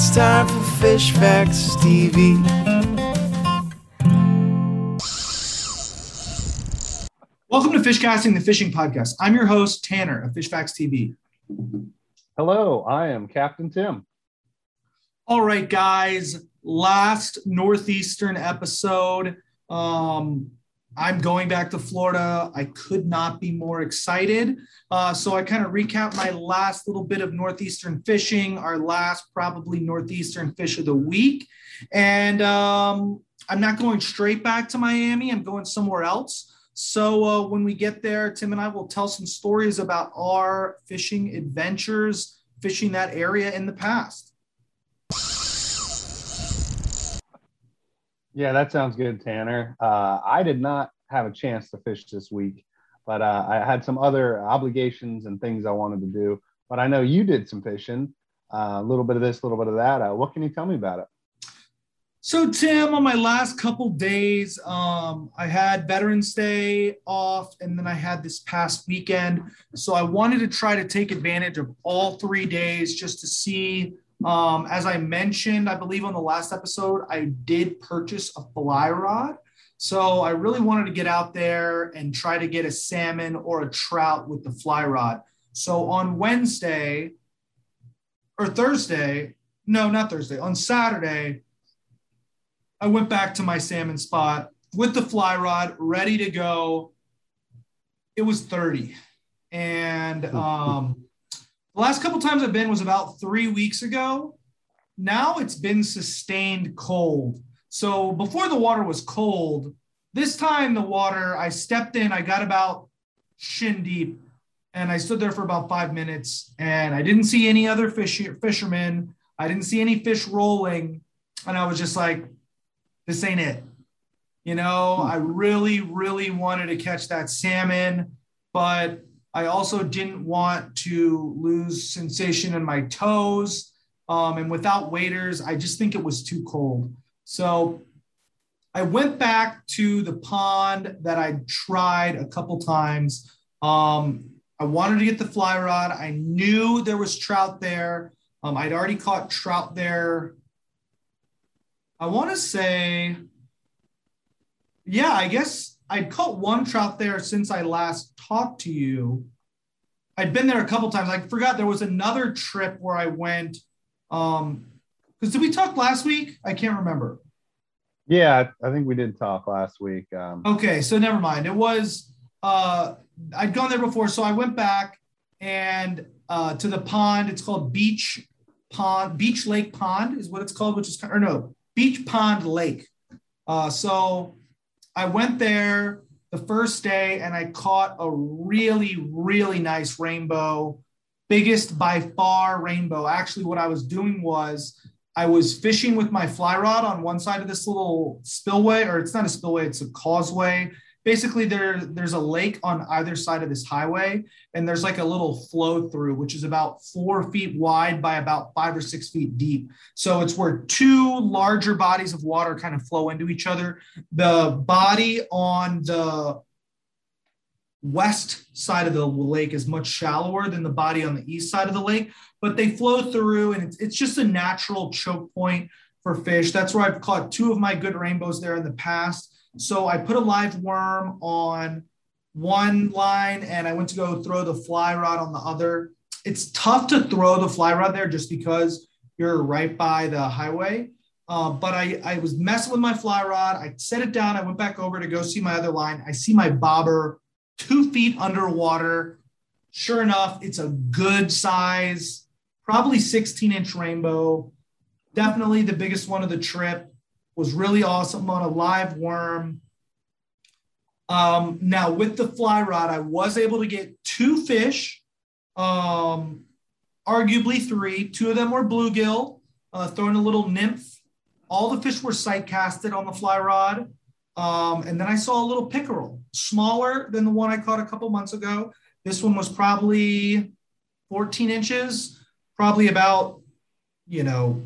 It's time for Fish Facts TV. Welcome to Fishcasting, the fishing podcast. I'm your host, Tanner of Fish Facts TV. Hello, I am Captain Tim. All right, guys, last Northeastern episode. Um, I'm going back to Florida. I could not be more excited. Uh, so I kind of recap my last little bit of Northeastern fishing, our last probably Northeastern fish of the week. And um, I'm not going straight back to Miami, I'm going somewhere else. So uh, when we get there, Tim and I will tell some stories about our fishing adventures, fishing that area in the past. Yeah, that sounds good, Tanner. Uh, I did not have a chance to fish this week, but uh, I had some other obligations and things I wanted to do. But I know you did some fishing, uh, a little bit of this, a little bit of that. Uh, what can you tell me about it? So, Tim, on my last couple days, um, I had Veterans Day off, and then I had this past weekend. So, I wanted to try to take advantage of all three days just to see. Um, as I mentioned, I believe on the last episode, I did purchase a fly rod. So, I really wanted to get out there and try to get a salmon or a trout with the fly rod. So, on Wednesday or Thursday, no, not Thursday, on Saturday, I went back to my salmon spot with the fly rod ready to go. It was 30. And um, the last couple times I've been was about three weeks ago. Now it's been sustained cold. So before the water was cold, this time the water, I stepped in, I got about shin deep, and I stood there for about five minutes and I didn't see any other fish, fishermen. I didn't see any fish rolling. And I was just like, this ain't it. You know, I really, really wanted to catch that salmon, but I also didn't want to lose sensation in my toes. Um, and without waders, I just think it was too cold. So I went back to the pond that I tried a couple times. Um, I wanted to get the fly rod. I knew there was trout there. Um, I'd already caught trout there I want to say, yeah, I guess I'd caught one trout there since I last talked to you. I'd been there a couple times. I forgot there was another trip where I went. Um, because did we talk last week? I can't remember. Yeah, I think we did talk last week. Um, okay, so never mind. It was uh, I'd gone there before, so I went back and uh, to the pond. It's called Beach Pond, Beach Lake Pond is what it's called, which is or no Beach Pond Lake. Uh, so I went there the first day and I caught a really, really nice rainbow, biggest by far rainbow. Actually, what I was doing was I was fishing with my fly rod on one side of this little spillway, or it's not a spillway, it's a causeway basically there there's a lake on either side of this highway and there's like a little flow through which is about four feet wide by about five or six feet deep. So it's where two larger bodies of water kind of flow into each other. The body on the west side of the lake is much shallower than the body on the east side of the lake but they flow through and it's, it's just a natural choke point for fish. That's where i've caught two of my good rainbows there in the past so I put a live worm on one line and I went to go throw the fly rod on the other. It's tough to throw the fly rod there just because you're right by the highway. Uh, but I, I was messing with my fly rod. I set it down. I went back over to go see my other line. I see my bobber two feet underwater. Sure enough, it's a good size, probably 16 inch rainbow. Definitely the biggest one of the trip was really awesome on a live worm. Um, now with the fly rod, I was able to get two fish, um, arguably three. Two of them were bluegill, uh, throwing a little nymph. All the fish were sight casted on the fly rod. Um, and then I saw a little pickerel, smaller than the one I caught a couple months ago. This one was probably 14 inches, probably about, you know,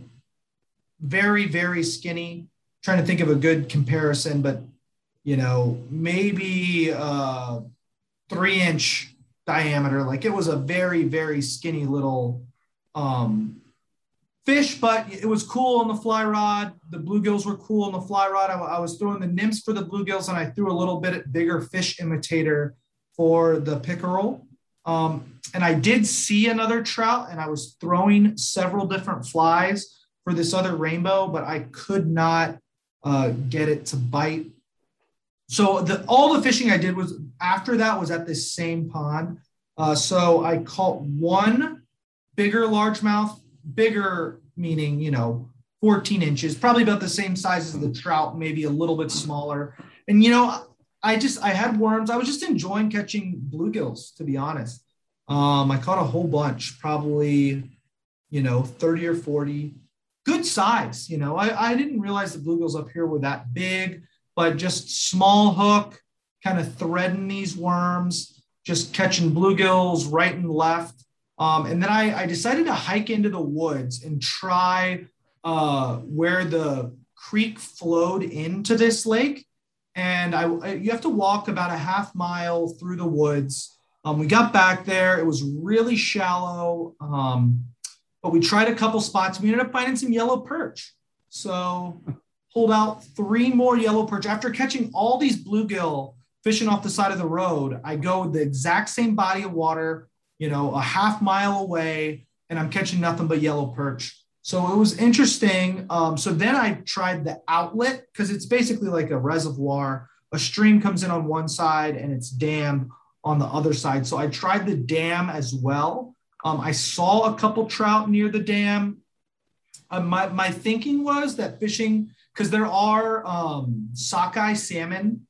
very, very skinny trying to think of a good comparison, but you know, maybe uh, three inch diameter. Like it was a very, very skinny little um, fish, but it was cool on the fly rod. The bluegills were cool on the fly rod. I, I was throwing the nymphs for the bluegills, and I threw a little bit bigger fish imitator for the pickerel. Um, and I did see another trout, and I was throwing several different flies for this other rainbow, but I could not uh, get it to bite. So the all the fishing I did was after that was at this same pond. Uh, so I caught one bigger largemouth, bigger meaning you know 14 inches, probably about the same size as the trout, maybe a little bit smaller. And you know, I just I had worms. I was just enjoying catching bluegills, to be honest. Um, I caught a whole bunch, probably you know 30 or 40 good size. You know, I, I didn't realize the bluegills up here were that big, but just small hook, kind of threading these worms, just catching bluegills right and left. Um, and then I, I, decided to hike into the woods and try uh, where the creek flowed into this lake. And I, you have to walk about a half mile through the woods. Um, we got back there. It was really shallow. Um, but we tried a couple spots. We ended up finding some yellow perch. So pulled out three more yellow perch after catching all these bluegill fishing off the side of the road. I go the exact same body of water, you know, a half mile away, and I'm catching nothing but yellow perch. So it was interesting. Um, so then I tried the outlet because it's basically like a reservoir. A stream comes in on one side and it's dammed on the other side. So I tried the dam as well. Um, I saw a couple trout near the dam. Uh, my, my thinking was that fishing, because there are um, sockeye salmon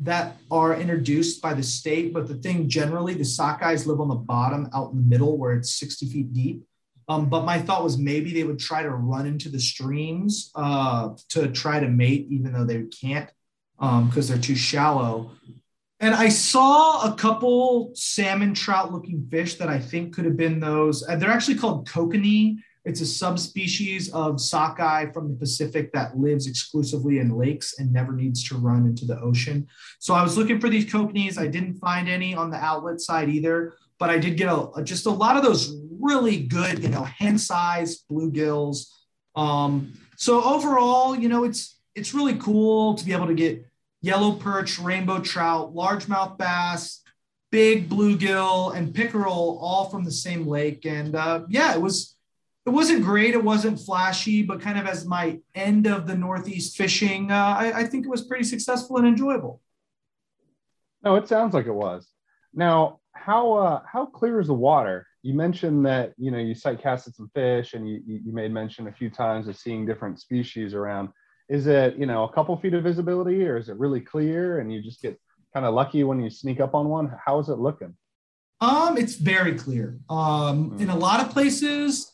that are introduced by the state, but the thing generally, the sockeyes live on the bottom out in the middle where it's 60 feet deep. Um, but my thought was maybe they would try to run into the streams uh, to try to mate, even though they can't because um, they're too shallow. And I saw a couple salmon trout looking fish that I think could have been those. They're actually called kokanee. It's a subspecies of sockeye from the Pacific that lives exclusively in lakes and never needs to run into the ocean. So I was looking for these kokanees. I didn't find any on the outlet side either, but I did get a, just a lot of those really good, you know, hand-sized bluegills. Um, so overall, you know, it's it's really cool to be able to get yellow perch, rainbow trout, largemouth bass, big bluegill, and pickerel all from the same lake. And uh, yeah, it was it wasn't great. It wasn't flashy, but kind of as my end of the Northeast fishing, uh, I, I think it was pretty successful and enjoyable. No, it sounds like it was. Now, how uh, how clear is the water? You mentioned that you know you sight casted some fish, and you you made mention a few times of seeing different species around is it you know a couple feet of visibility or is it really clear and you just get kind of lucky when you sneak up on one? How is it looking? Um it's very clear. Um mm. in a lot of places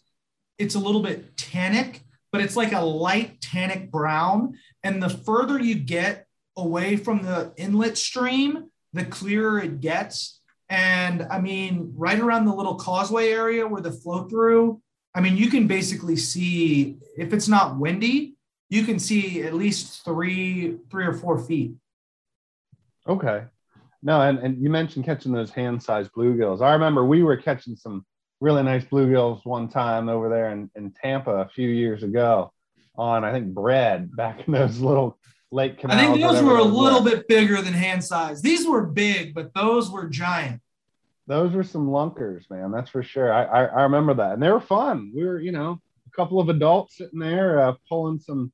it's a little bit tannic but it's like a light tannic brown and the further you get away from the inlet stream the clearer it gets. And i mean right around the little causeway area where the flow through i mean you can basically see if it's not windy you can see at least three, three or four feet. Okay. No, and, and you mentioned catching those hand-sized bluegills. I remember we were catching some really nice bluegills one time over there in, in Tampa a few years ago on I think bread back in those little lake canals. I think those were a little were. bit bigger than hand size. These were big, but those were giant. Those were some lunkers, man. That's for sure. I, I, I remember that, and they were fun. We were, you know, a couple of adults sitting there uh, pulling some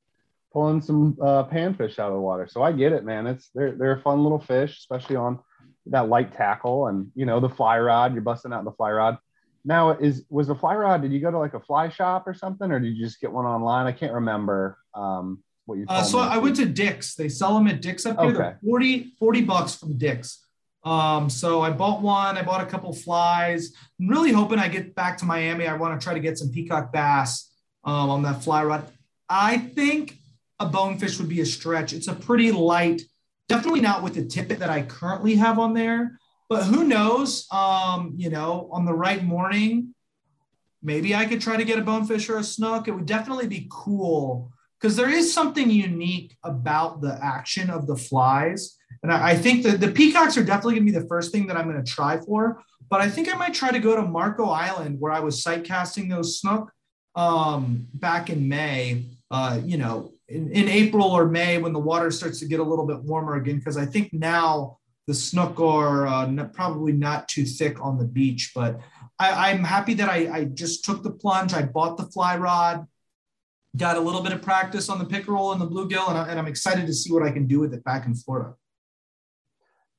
pulling some uh, panfish out of the water. So I get it, man. It's they're they're a fun little fish, especially on that light tackle and you know the fly rod. You're busting out the fly rod. Now is was the fly rod? Did you go to like a fly shop or something, or did you just get one online? I can't remember um, what you. Uh, so I went to Dick's. They sell them at Dick's up here. Okay. They're 40, 40 bucks from Dick's. Um, so I bought one. I bought a couple flies. I'm really hoping I get back to Miami. I want to try to get some peacock bass um, on that fly rod. I think a bonefish would be a stretch. It's a pretty light, definitely not with the tippet that I currently have on there. But who knows? Um, you know, on the right morning, maybe I could try to get a bonefish or a snook. It would definitely be cool because there is something unique about the action of the flies. And I, I think that the peacocks are definitely going to be the first thing that I'm going to try for. But I think I might try to go to Marco Island where I was sight casting those snook um, back in May, uh, you know, in, in April or May when the water starts to get a little bit warmer again, because I think now the snook are uh, probably not too thick on the beach. But I, am happy that I, I, just took the plunge. I bought the fly rod, got a little bit of practice on the pickerel and the bluegill, and, I, and I'm excited to see what I can do with it back in Florida.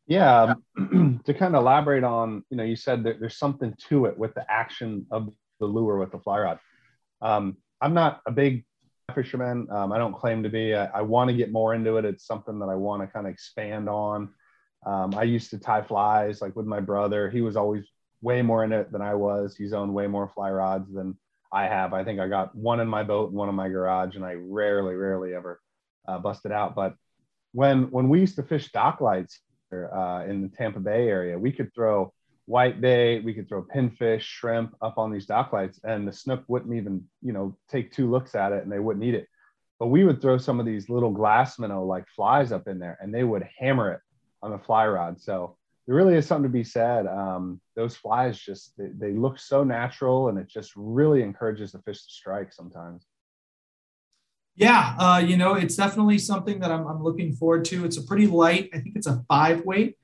Yeah, um, to kind of elaborate on, you know, you said that there's something to it with the action of the lure with the fly rod. Um, I'm not a big fisherman. Um, I don't claim to be. I, I want to get more into it. It's something that I want to kind of expand on. Um, I used to tie flies like with my brother. He was always way more in it than I was. He's owned way more fly rods than I have. I think I got one in my boat and one in my garage, and I rarely, rarely ever uh, busted out. But when when we used to fish dock lights here, uh, in the Tampa Bay area, we could throw white bait, we could throw pinfish, shrimp up on these dock lights, and the snook wouldn't even, you know, take two looks at it and they wouldn't eat it. But we would throw some of these little glass minnow like flies up in there and they would hammer it on the fly rod. So there really is something to be said. Um, those flies just they, they look so natural and it just really encourages the fish to strike sometimes. Yeah, uh, you know, it's definitely something that I'm, I'm looking forward to. It's a pretty light, I think it's a five weight.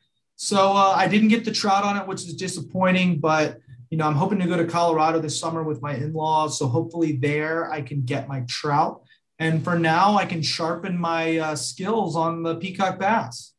So uh, I didn't get the trout on it, which is disappointing, but you know, I'm hoping to go to Colorado this summer with my in-laws. So hopefully there I can get my trout. And for now, I can sharpen my uh, skills on the peacock bass.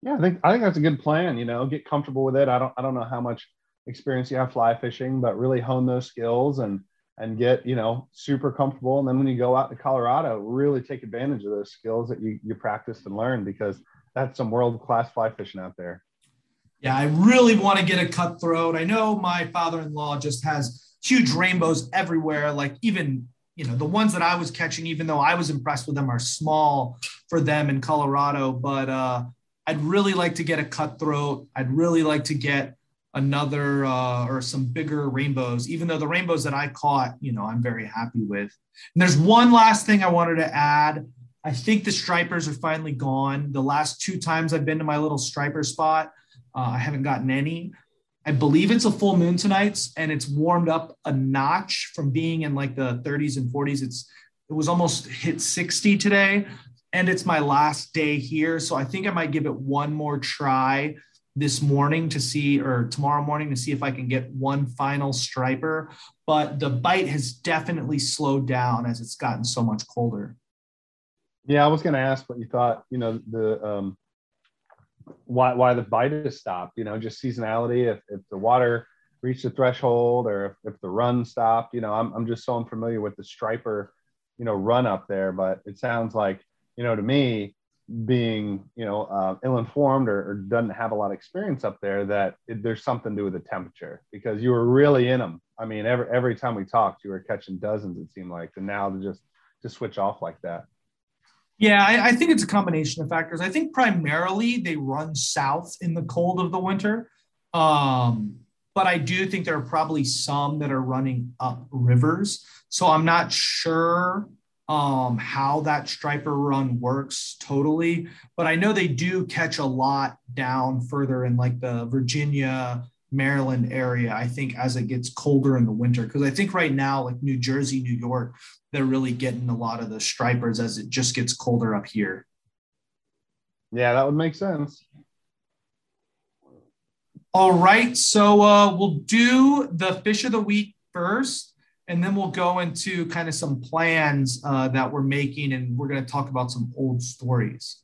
Yeah, I think I think that's a good plan. You know, get comfortable with it. I don't I don't know how much experience you have fly fishing, but really hone those skills and and get you know super comfortable. And then when you go out to Colorado, really take advantage of those skills that you you practiced and learned because that's some world class fly fishing out there. Yeah, I really want to get a cutthroat. I know my father in law just has huge rainbows everywhere. Like even you know the ones that I was catching, even though I was impressed with them, are small for them in Colorado. But uh, I'd really like to get a cutthroat. I'd really like to get another uh, or some bigger rainbows. Even though the rainbows that I caught, you know, I'm very happy with. And there's one last thing I wanted to add. I think the stripers are finally gone. The last two times I've been to my little striper spot, uh, I haven't gotten any. I believe it's a full moon tonight, and it's warmed up a notch from being in like the 30s and 40s. It's it was almost hit 60 today, and it's my last day here, so I think I might give it one more try this morning to see, or tomorrow morning to see if I can get one final striper. But the bite has definitely slowed down as it's gotten so much colder. Yeah, I was going to ask what you thought. You know, the um, why why the bite has stopped. You know, just seasonality. If if the water reached the threshold, or if, if the run stopped. You know, I'm I'm just so unfamiliar with the striper, you know, run up there. But it sounds like you know to me, being you know uh, ill-informed or, or, doesn't have a lot of experience up there, that it, there's something to do with the temperature because you were really in them. I mean, every every time we talked, you were catching dozens. It seemed like, and now to just to switch off like that. Yeah, I, I, think it's a combination of factors. I think primarily they run south in the cold of the winter. Um, but I do think there are probably some that are running up rivers. So I'm not sure um, how that striper run works totally, but I know they do catch a lot down further in like the Virginia, Maryland area, I think, as it gets colder in the winter. Because I think right now, like New Jersey, New York, they're really getting a lot of the stripers as it just gets colder up here. Yeah, that would make sense. All right. So uh, we'll do the fish of the week first, and then we'll go into kind of some plans uh, that we're making, and we're going to talk about some old stories.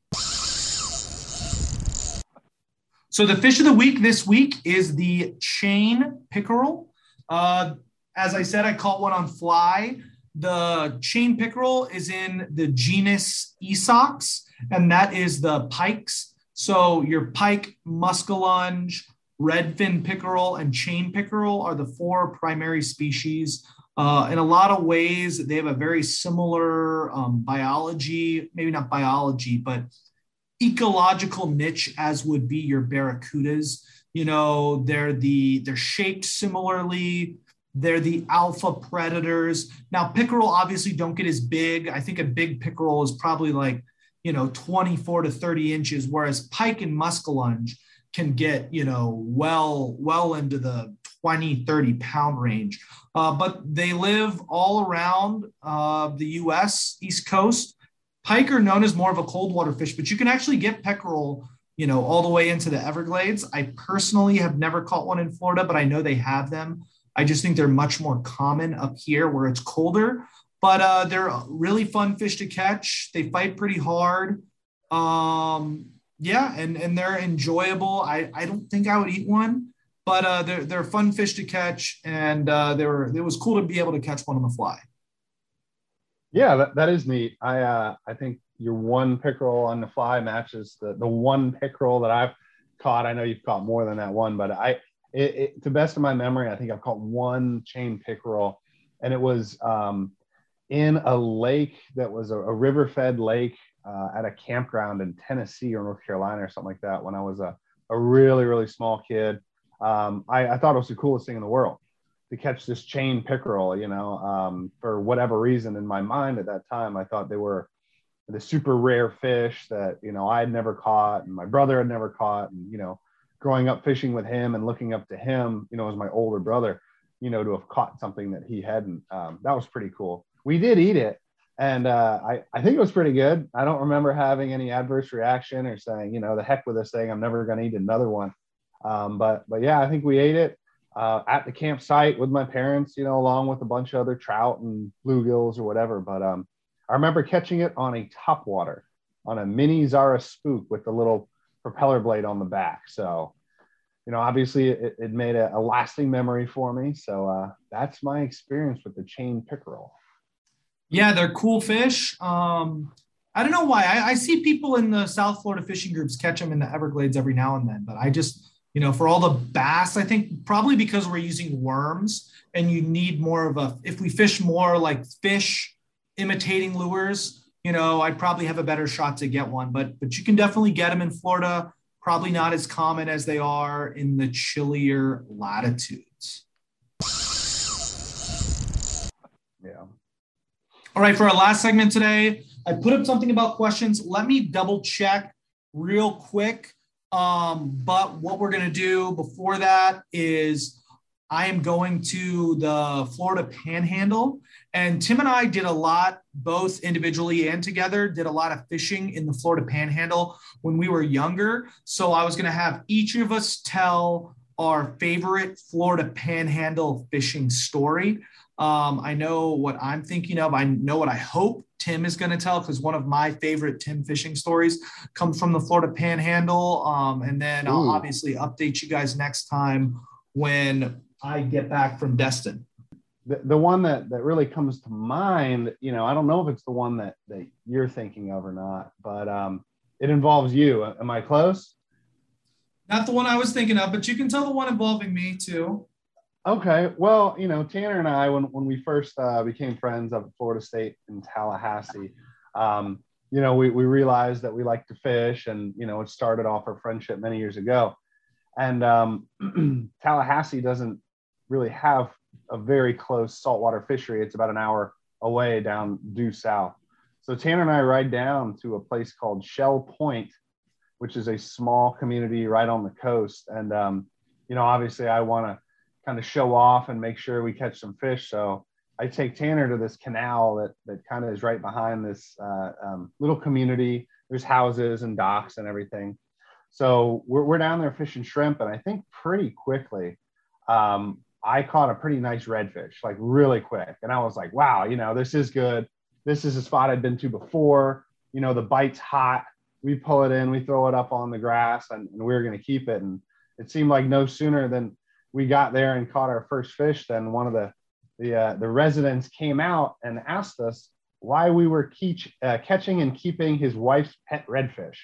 So the fish of the week this week is the chain pickerel. Uh, as I said, I caught one on fly. The chain pickerel is in the genus Esox, and that is the pikes. So your pike, muskellunge, redfin pickerel, and chain pickerel are the four primary species. Uh, in a lot of ways, they have a very similar um, biology, maybe not biology, but ecological niche as would be your barracudas. You know, they're the they're shaped similarly. They're the alpha predators. Now, pickerel obviously don't get as big. I think a big pickerel is probably like, you know, 24 to 30 inches, whereas pike and muskellunge can get, you know, well, well into the 20, 30 pound range. Uh, but they live all around uh, the US, East Coast. Pike are known as more of a cold water fish, but you can actually get pickerel, you know, all the way into the Everglades. I personally have never caught one in Florida, but I know they have them. I just think they're much more common up here where it's colder, but uh, they're really fun fish to catch. They fight pretty hard. Um, yeah, and, and they're enjoyable. I, I don't think I would eat one, but uh, they're, they're fun fish to catch. And uh, they were, it was cool to be able to catch one on the fly. Yeah, that, that is neat. I uh, I think your one pickerel on the fly matches the the one pickerel that I've caught. I know you've caught more than that one, but I it, it, to best of my memory, I think I've caught one chain pickerel, and it was um, in a lake that was a, a river fed lake uh, at a campground in Tennessee or North Carolina or something like that when I was a, a really really small kid. Um, I, I thought it was the coolest thing in the world to catch this chain pickerel, you know, um, for whatever reason in my mind at that time, I thought they were the super rare fish that, you know, I had never caught and my brother had never caught. And, you know, growing up fishing with him and looking up to him, you know, as my older brother, you know, to have caught something that he hadn't, um, that was pretty cool. We did eat it. And uh, I, I think it was pretty good. I don't remember having any adverse reaction or saying, you know, the heck with this thing. I'm never going to eat another one. Um, but, but yeah, I think we ate it uh, at the campsite with my parents, you know, along with a bunch of other trout and bluegills or whatever. But um, I remember catching it on a top water on a mini Zara spook with the little propeller blade on the back. So, you know, obviously it, it made a, a, lasting memory for me. So uh, that's my experience with the chain pickerel. Yeah, they're cool fish. Um, I don't know why. I, I see people in the South Florida fishing groups catch them in the Everglades every now and then, but I just you know, for all the bass, I think probably because we're using worms and you need more of a, if we fish more like fish imitating lures, you know, I'd probably have a better shot to get one, but, but you can definitely get them in Florida. Probably not as common as they are in the chillier latitudes. Yeah. All right. For our last segment today, I put up something about questions. Let me double check real quick um, but what we're going to do before that is I am going to the Florida Panhandle. And Tim and I did a lot, both individually and together, did a lot of fishing in the Florida Panhandle when we were younger. So I was going to have each of us tell our favorite Florida Panhandle fishing story. Um, I know what I'm thinking of. I know what I hope Tim is going to tell because one of my favorite Tim fishing stories comes from the Florida Panhandle. Um, and then Ooh. I'll obviously update you guys next time when I get back from Destin. The, the one that, that really comes to mind, you know, I don't know if it's the one that, that you're thinking of or not, but um, it involves you. Am I close? Not the one I was thinking of, but you can tell the one involving me too. Okay. Well, you know, Tanner and I, when, when we first uh, became friends up at Florida State in Tallahassee, um, you know, we, we realized that we like to fish and, you know, it started off our friendship many years ago. And um, Tallahassee doesn't really have a very close saltwater fishery. It's about an hour away down due south. So Tanner and I ride down to a place called Shell Point, which is a small community right on the coast. And, um, you know, obviously I want to kind of show off and make sure we catch some fish. So I take Tanner to this canal that that kind of is right behind this uh, um, little community. There's houses and docks and everything. So we're, we're down there fishing shrimp, and I think pretty quickly, um, I caught a pretty nice redfish, like really quick. And I was like, wow, you know, this is good. This is a spot I'd been to before. You know, the bite's hot. We pull it in, we throw it up on the grass, and, and we are going to keep it. And it seemed like no sooner than we got there and caught our first fish, then one of the the uh, the residents came out and asked us why we were keach, uh, catching and keeping his wife's pet redfish.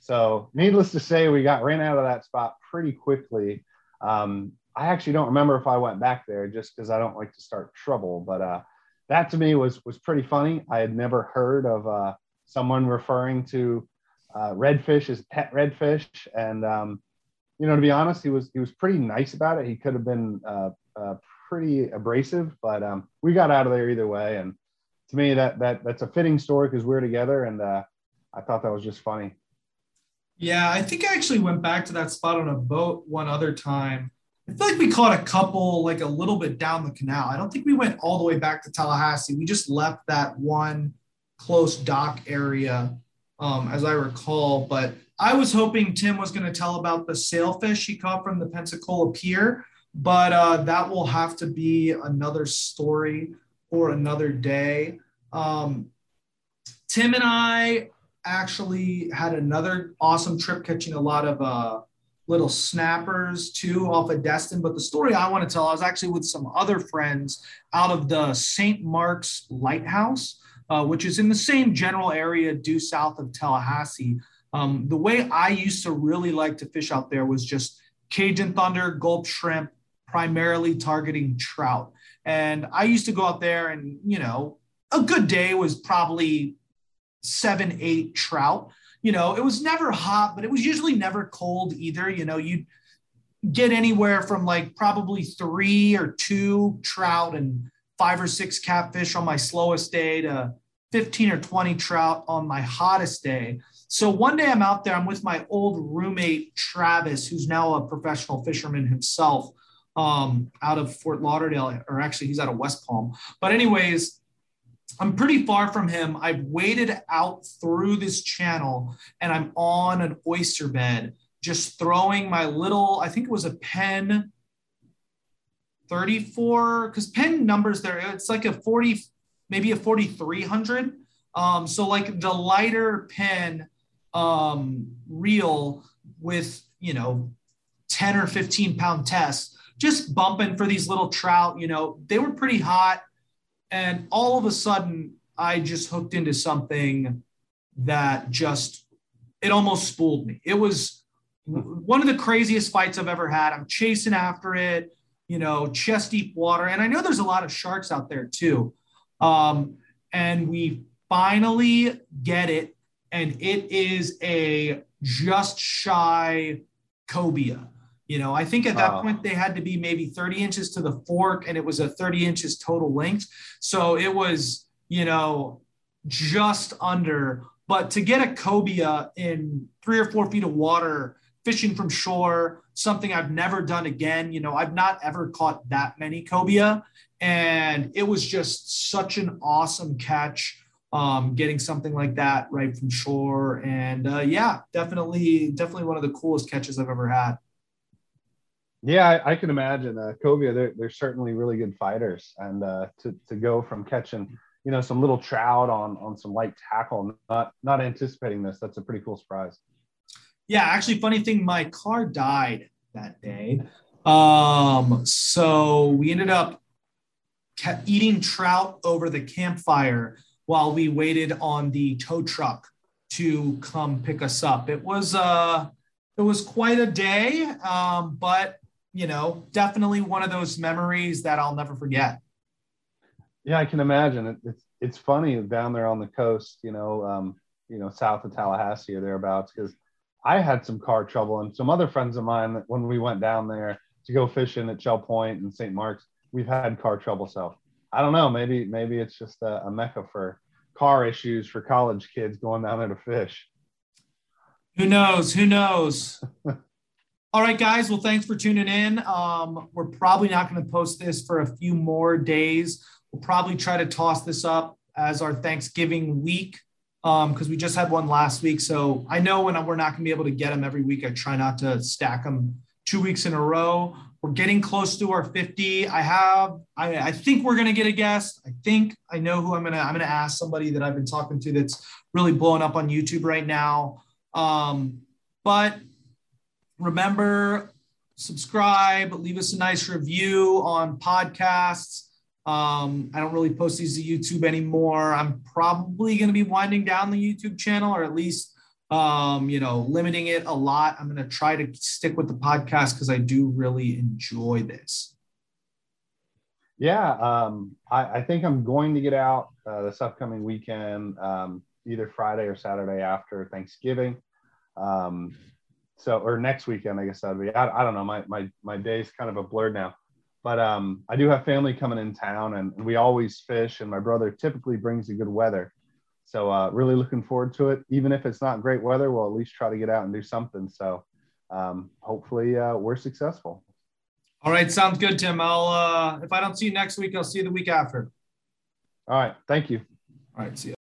So, needless to say, we got ran out of that spot pretty quickly. Um, I actually don't remember if I went back there just because I don't like to start trouble. But uh, that to me was was pretty funny. I had never heard of uh, someone referring to uh, redfish as pet redfish, and um, you know, to be honest, he was he was pretty nice about it. He could have been uh, uh, pretty abrasive, but um, we got out of there either way. And to me, that that that's a fitting story because we're together, and uh, I thought that was just funny. Yeah, I think I actually went back to that spot on a boat one other time I feel like we caught a couple like a little bit down the canal. I don't think we went all the way back to Tallahassee. We just left that one close dock area, um, as I recall. But I was hoping Tim was going to tell about the sailfish he caught from the Pensacola Pier, but uh, that will have to be another story for another day. Um, Tim and I actually had another awesome trip catching a lot of uh, little snappers too off of Destin. But the story I want to tell, I was actually with some other friends out of the St. Mark's Lighthouse, uh, which is in the same general area due south of Tallahassee. Um, the way I used to really like to fish out there was just Cajun Thunder, gulp shrimp, primarily targeting trout. And I used to go out there and, you know, a good day was probably seven, eight trout. You know, it was never hot, but it was usually never cold either. You know, you'd get anywhere from like probably three or two trout and five or six catfish on my slowest day to 15 or 20 trout on my hottest day. So one day I'm out there, I'm with my old roommate, Travis, who's now a professional fisherman himself um, out of Fort Lauderdale, or actually he's out of West Palm. But, anyways, I'm pretty far from him. I've waded out through this channel and I'm on an oyster bed, just throwing my little, I think it was a Penn 34, because Penn numbers there, it's like a 40, maybe a 4300. Um, so like the lighter Penn um, reel with, you know, 10 or 15 pound tests just bumping for these little trout. You know, they were pretty hot. And all of a sudden, I just hooked into something that just, it almost spooled me. It was one of the craziest fights I've ever had. I'm chasing after it, you know, chest deep water. And I know there's a lot of sharks out there too. Um, and we finally get it. And it is a just shy cobia. You know, I think at that point they had to be maybe 30 inches to the fork and it was a 30 inches total length. So it was, you know, just under. But to get a cobia in three or four feet of water, fishing from shore, something I've never done again. You know, I've not ever caught that many cobia. And it was just such an awesome catch. Um, getting something like that right from shore. And uh, yeah, definitely, definitely one of the coolest catches I've ever had. Yeah, I, I can imagine. Uh, Cobia, they're, they're certainly really good fighters, and uh, to to go from catching, you know, some little trout on on some light tackle, not not anticipating this, that's a pretty cool surprise. Yeah, actually, funny thing, my car died that day, um, so we ended up eating trout over the campfire while we waited on the tow truck to come pick us up. It was uh it was quite a day, um, but you know, definitely one of those memories that I'll never forget. Yeah, I can imagine. It, it's it's funny down there on the coast, you know, um, you know, south of Tallahassee or thereabouts, because I had some car trouble, and some other friends of mine when we went down there to go fishing at Shell Point and St. Mark's, we've had car trouble. So I don't know, maybe maybe it's just a, a mecca for car issues for college kids going down there to fish. Who knows? Who knows? All right, guys. Well, thanks for tuning in. Um, we're probably not going to post this for a few more days. We'll probably try to toss this up as our Thanksgiving week because um, we just had one last week. So I know when we're not going to be able to get them every week, I try not to stack them two weeks in a row. We're getting close to our 50. I have, I, I think we're going to get a guest. I think I know who I'm going to, I'm to ask somebody that I've been talking to that's really blowing up on YouTube right now. Um, but remember, subscribe, leave us a nice review on podcasts. Um, I don't really post these to YouTube anymore. I'm probably going to be winding down the YouTube channel or at least, um, you know, limiting it a lot. I'm going to try to stick with the podcast because I do really enjoy this. Yeah, um, I, I, think I'm going to get out uh, this upcoming weekend, um, either Friday or Saturday after Thanksgiving. Um, so or next weekend, I guess that'd be. I, I don't know. My my my day's kind of a blur now, but um, I do have family coming in town, and we always fish. And my brother typically brings the good weather, so uh, really looking forward to it. Even if it's not great weather, we'll at least try to get out and do something. So um, hopefully uh, we're successful. All right, sounds good, Tim. I'll uh, if I don't see you next week, I'll see you the week after. All right. Thank you. All right, see you.